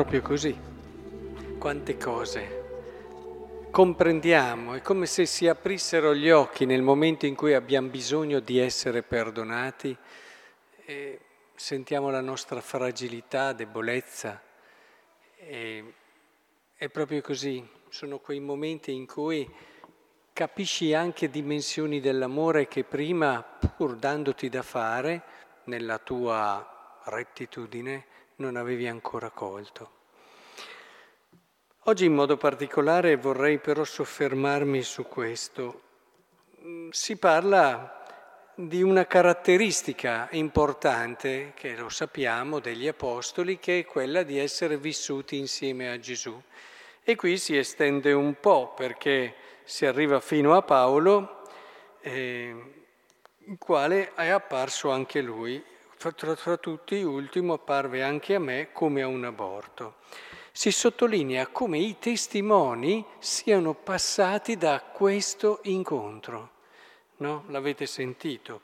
Proprio così. Quante cose comprendiamo, è come se si aprissero gli occhi nel momento in cui abbiamo bisogno di essere perdonati e sentiamo la nostra fragilità, debolezza. E è proprio così, sono quei momenti in cui capisci anche dimensioni dell'amore che prima, pur dandoti da fare, nella tua rettitudine, non avevi ancora colto. Oggi in modo particolare vorrei però soffermarmi su questo. Si parla di una caratteristica importante, che lo sappiamo, degli Apostoli, che è quella di essere vissuti insieme a Gesù. E qui si estende un po' perché si arriva fino a Paolo, eh, il quale è apparso anche lui. Fra, tra tutti, ultimo, apparve anche a me come a un aborto si sottolinea come i testimoni siano passati da questo incontro. No? L'avete sentito.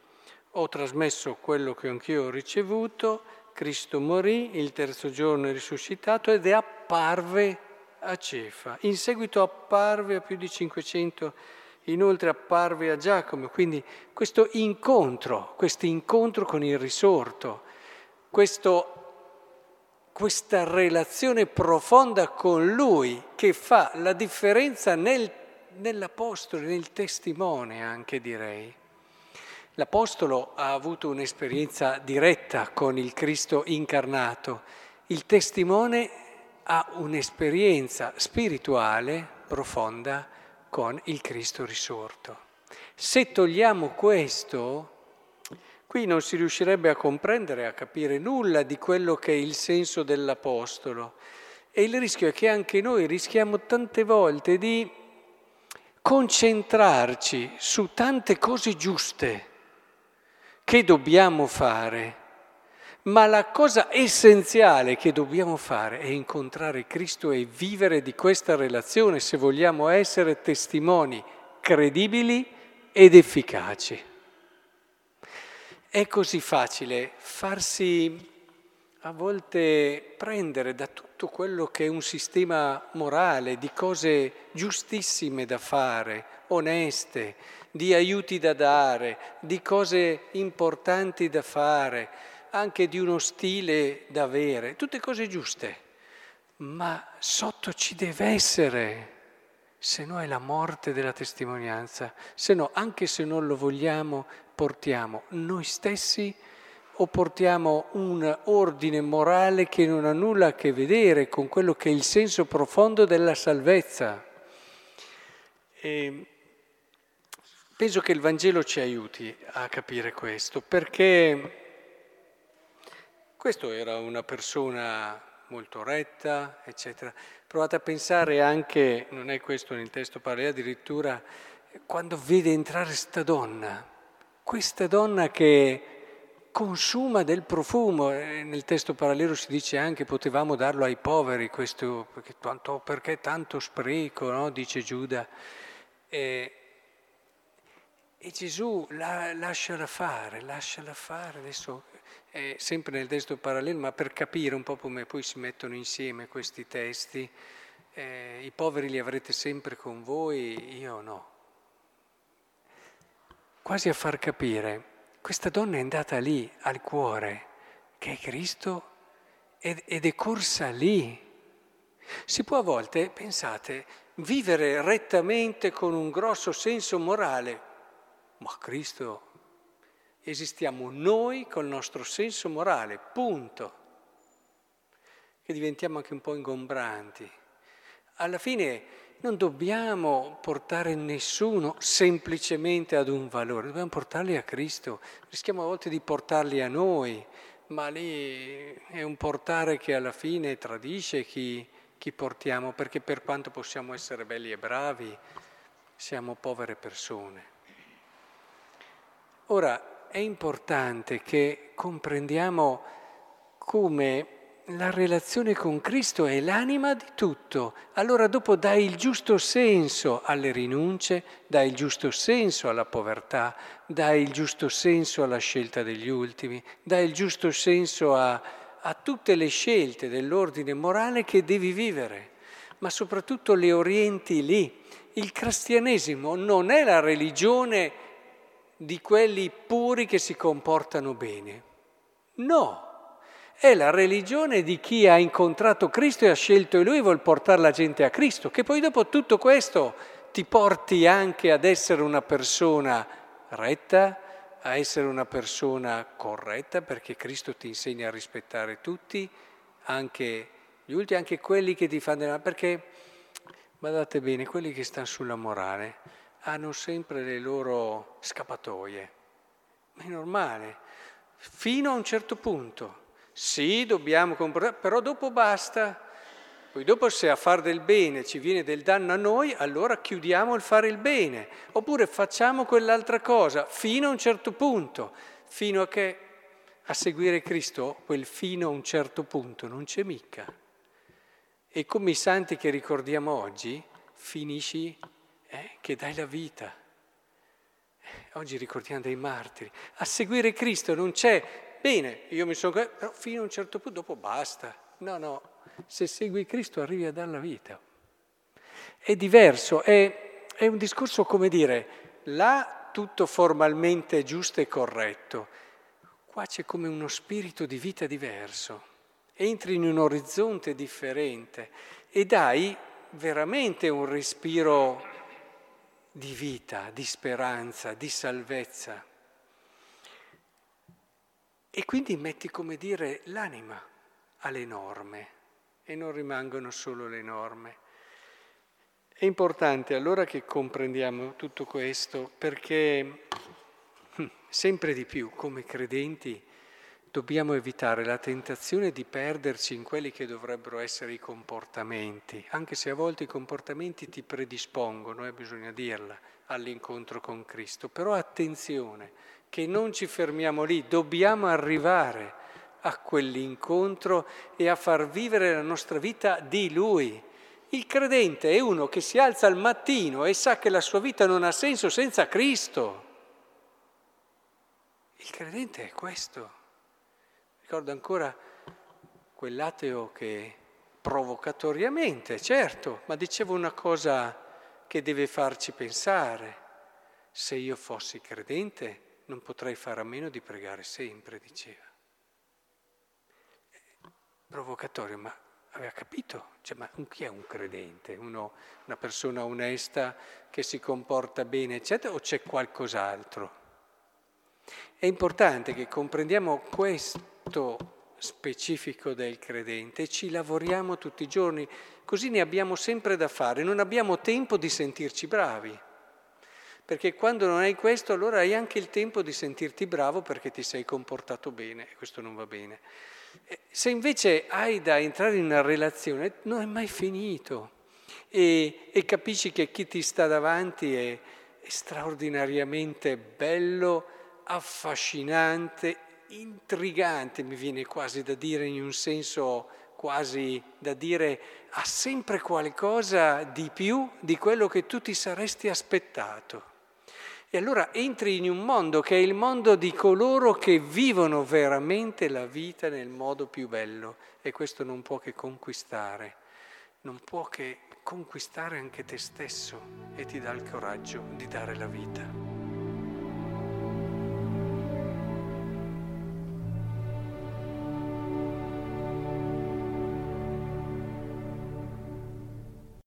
Ho trasmesso quello che anch'io ho ricevuto, Cristo morì, il terzo giorno è risuscitato ed è apparve a Cefa. In seguito apparve a più di 500, inoltre apparve a Giacomo. Quindi questo incontro, questo incontro con il risorto, questo questa relazione profonda con Lui che fa la differenza nel, nell'Apostolo, nel testimone anche direi. L'Apostolo ha avuto un'esperienza diretta con il Cristo incarnato, il testimone ha un'esperienza spirituale profonda con il Cristo risorto. Se togliamo questo, Qui non si riuscirebbe a comprendere, a capire nulla di quello che è il senso dell'Apostolo. E il rischio è che anche noi rischiamo tante volte di concentrarci su tante cose giuste che dobbiamo fare, ma la cosa essenziale che dobbiamo fare è incontrare Cristo e vivere di questa relazione se vogliamo essere testimoni credibili ed efficaci. È così facile farsi a volte prendere da tutto quello che è un sistema morale, di cose giustissime da fare, oneste, di aiuti da dare, di cose importanti da fare, anche di uno stile da avere, tutte cose giuste. Ma sotto ci deve essere, se no è la morte della testimonianza, se no, anche se non lo vogliamo, portiamo noi stessi o portiamo un ordine morale che non ha nulla a che vedere con quello che è il senso profondo della salvezza. E penso che il Vangelo ci aiuti a capire questo, perché questo era una persona molto retta, eccetera. Provate a pensare anche, non è questo nel testo parallelo, addirittura quando vede entrare sta donna questa donna che consuma del profumo, eh, nel testo parallelo si dice anche potevamo darlo ai poveri, questo, perché, tanto, perché tanto spreco, no? dice Giuda. E, e Gesù la, lasciala fare, lasciala fare, adesso è sempre nel testo parallelo, ma per capire un po' come poi si mettono insieme questi testi, eh, i poveri li avrete sempre con voi, io no quasi a far capire, questa donna è andata lì, al cuore, che è Cristo, ed, ed è corsa lì. Si può a volte, pensate, vivere rettamente con un grosso senso morale, ma Cristo, esistiamo noi col nostro senso morale, punto, che diventiamo anche un po' ingombranti. Alla fine non dobbiamo portare nessuno semplicemente ad un valore, dobbiamo portarli a Cristo. Rischiamo a volte di portarli a noi, ma lì è un portare che alla fine tradisce chi, chi portiamo, perché per quanto possiamo essere belli e bravi, siamo povere persone. Ora, è importante che comprendiamo come la relazione con Cristo è l'anima di tutto. Allora dopo dai il giusto senso alle rinunce, dai il giusto senso alla povertà, dai il giusto senso alla scelta degli ultimi, dai il giusto senso a, a tutte le scelte dell'ordine morale che devi vivere, ma soprattutto le orienti lì. Il cristianesimo non è la religione di quelli puri che si comportano bene. No, è la religione di chi ha incontrato Cristo e ha scelto lui e vuol portare la gente a Cristo, che poi dopo tutto questo ti porti anche ad essere una persona retta, a essere una persona corretta, perché Cristo ti insegna a rispettare tutti, anche gli ultimi, anche quelli che ti fanno perché, guardate bene, quelli che stanno sulla morale hanno sempre le loro scappatoie, ma è normale, fino a un certo punto. Sì, dobbiamo comportare, però dopo basta. Poi dopo se a fare del bene ci viene del danno a noi, allora chiudiamo il fare il bene, oppure facciamo quell'altra cosa fino a un certo punto, fino a che a seguire Cristo quel fino a un certo punto non c'è mica. E come i santi che ricordiamo oggi, finisci eh, che dai la vita. Eh, oggi ricordiamo dei martiri. A seguire Cristo non c'è, bene, io mi sono... però fino a un certo punto, dopo basta. No, no, se segui Cristo arrivi a dare la vita. È diverso, è, è un discorso come dire, là tutto formalmente giusto e corretto, qua c'è come uno spirito di vita diverso, entri in un orizzonte differente e dai veramente un respiro di vita, di speranza, di salvezza. E quindi metti, come dire, l'anima alle norme e non rimangono solo le norme. È importante allora che comprendiamo tutto questo perché hm, sempre di più come credenti dobbiamo evitare la tentazione di perderci in quelli che dovrebbero essere i comportamenti, anche se a volte i comportamenti ti predispongono, eh, bisogna dirla, all'incontro con Cristo. Però attenzione, che non ci fermiamo lì, dobbiamo arrivare a quell'incontro e a far vivere la nostra vita di Lui. Il credente è uno che si alza al mattino e sa che la sua vita non ha senso senza Cristo. Il credente è questo. Ricordo ancora quell'ateo che provocatoriamente, certo, ma diceva una cosa che deve farci pensare. Se io fossi credente non potrei fare a meno di pregare sempre, diceva provocatorio, ma aveva capito, cioè, ma chi è un credente? Uno, una persona onesta che si comporta bene, eccetera, o c'è qualcos'altro? È importante che comprendiamo questo specifico del credente ci lavoriamo tutti i giorni, così ne abbiamo sempre da fare, non abbiamo tempo di sentirci bravi. Perché quando non hai questo, allora hai anche il tempo di sentirti bravo perché ti sei comportato bene, e questo non va bene. Se invece hai da entrare in una relazione, non è mai finito e, e capisci che chi ti sta davanti è straordinariamente bello, affascinante, intrigante, mi viene quasi da dire in un senso quasi da dire ha sempre qualcosa di più di quello che tu ti saresti aspettato. E allora entri in un mondo che è il mondo di coloro che vivono veramente la vita nel modo più bello e questo non può che conquistare, non può che conquistare anche te stesso e ti dà il coraggio di dare la vita.